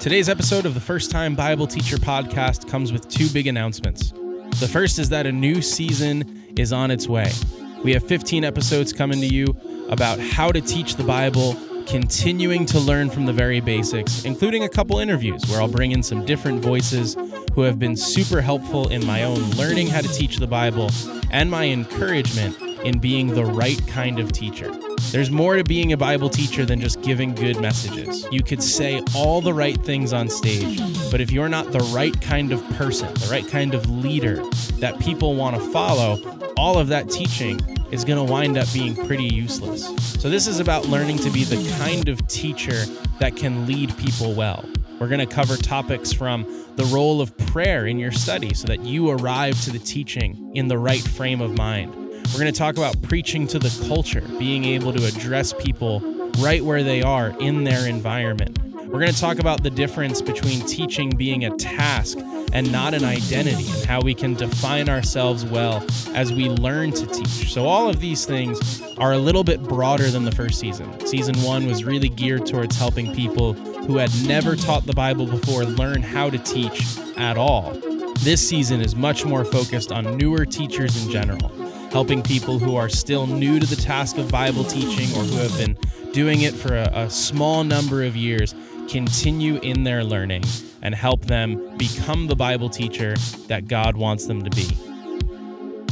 Today's episode of the First Time Bible Teacher podcast comes with two big announcements. The first is that a new season is on its way. We have 15 episodes coming to you about how to teach the Bible, continuing to learn from the very basics, including a couple interviews where I'll bring in some different voices who have been super helpful in my own learning how to teach the Bible and my encouragement in being the right kind of teacher. There's more to being a Bible teacher than just giving good messages. You could say all the right things on stage, but if you're not the right kind of person, the right kind of leader that people want to follow, all of that teaching is going to wind up being pretty useless. So, this is about learning to be the kind of teacher that can lead people well. We're going to cover topics from the role of prayer in your study so that you arrive to the teaching in the right frame of mind. We're going to talk about preaching to the culture, being able to address people right where they are in their environment. We're going to talk about the difference between teaching being a task and not an identity, and how we can define ourselves well as we learn to teach. So, all of these things are a little bit broader than the first season. Season one was really geared towards helping people who had never taught the Bible before learn how to teach at all. This season is much more focused on newer teachers in general, helping people who are still new to the task of Bible teaching or who have been doing it for a, a small number of years continue in their learning and help them become the Bible teacher that God wants them to be.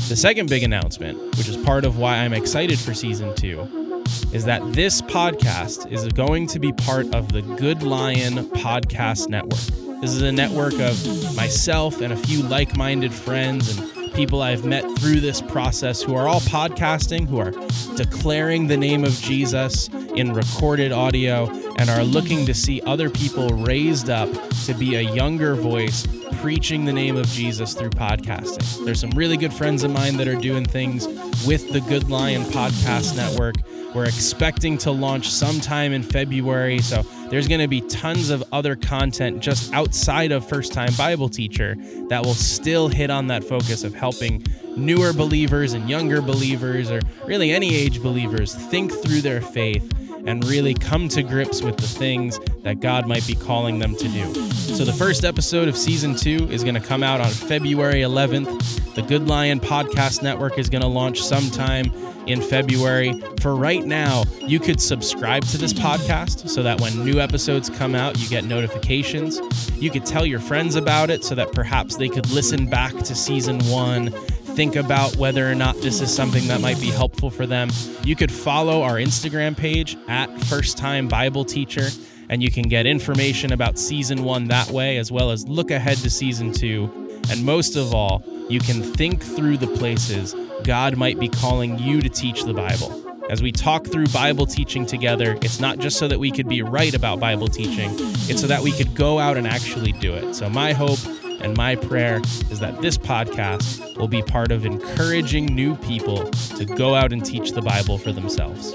The second big announcement, which is part of why I'm excited for season two, is that this podcast is going to be part of the Good Lion Podcast Network. This is a network of myself and a few like minded friends and people I've met through this process who are all podcasting, who are declaring the name of Jesus in recorded audio, and are looking to see other people raised up to be a younger voice preaching the name of Jesus through podcasting. There's some really good friends of mine that are doing things with the Good Lion Podcast Network. We're expecting to launch sometime in February, so there's going to be tons of other content just outside of First Time Bible Teacher that will still hit on that focus of helping newer believers and younger believers, or really any age believers, think through their faith and really come to grips with the things that God might be calling them to do. So, the first episode of season two is going to come out on February 11th. The Good Lion Podcast Network is going to launch sometime in February. For right now, you could subscribe to this podcast so that when new episodes come out, you get notifications. You could tell your friends about it so that perhaps they could listen back to season one think about whether or not this is something that might be helpful for them, you could follow our Instagram page at First Time Bible Teacher, and you can get information about season one that way, as well as look ahead to season two. And most of all, you can think through the places God might be calling you to teach the Bible. As we talk through Bible teaching together, it's not just so that we could be right about Bible teaching, it's so that we could go out and actually do it. So, my hope and my prayer is that this podcast will be part of encouraging new people to go out and teach the Bible for themselves.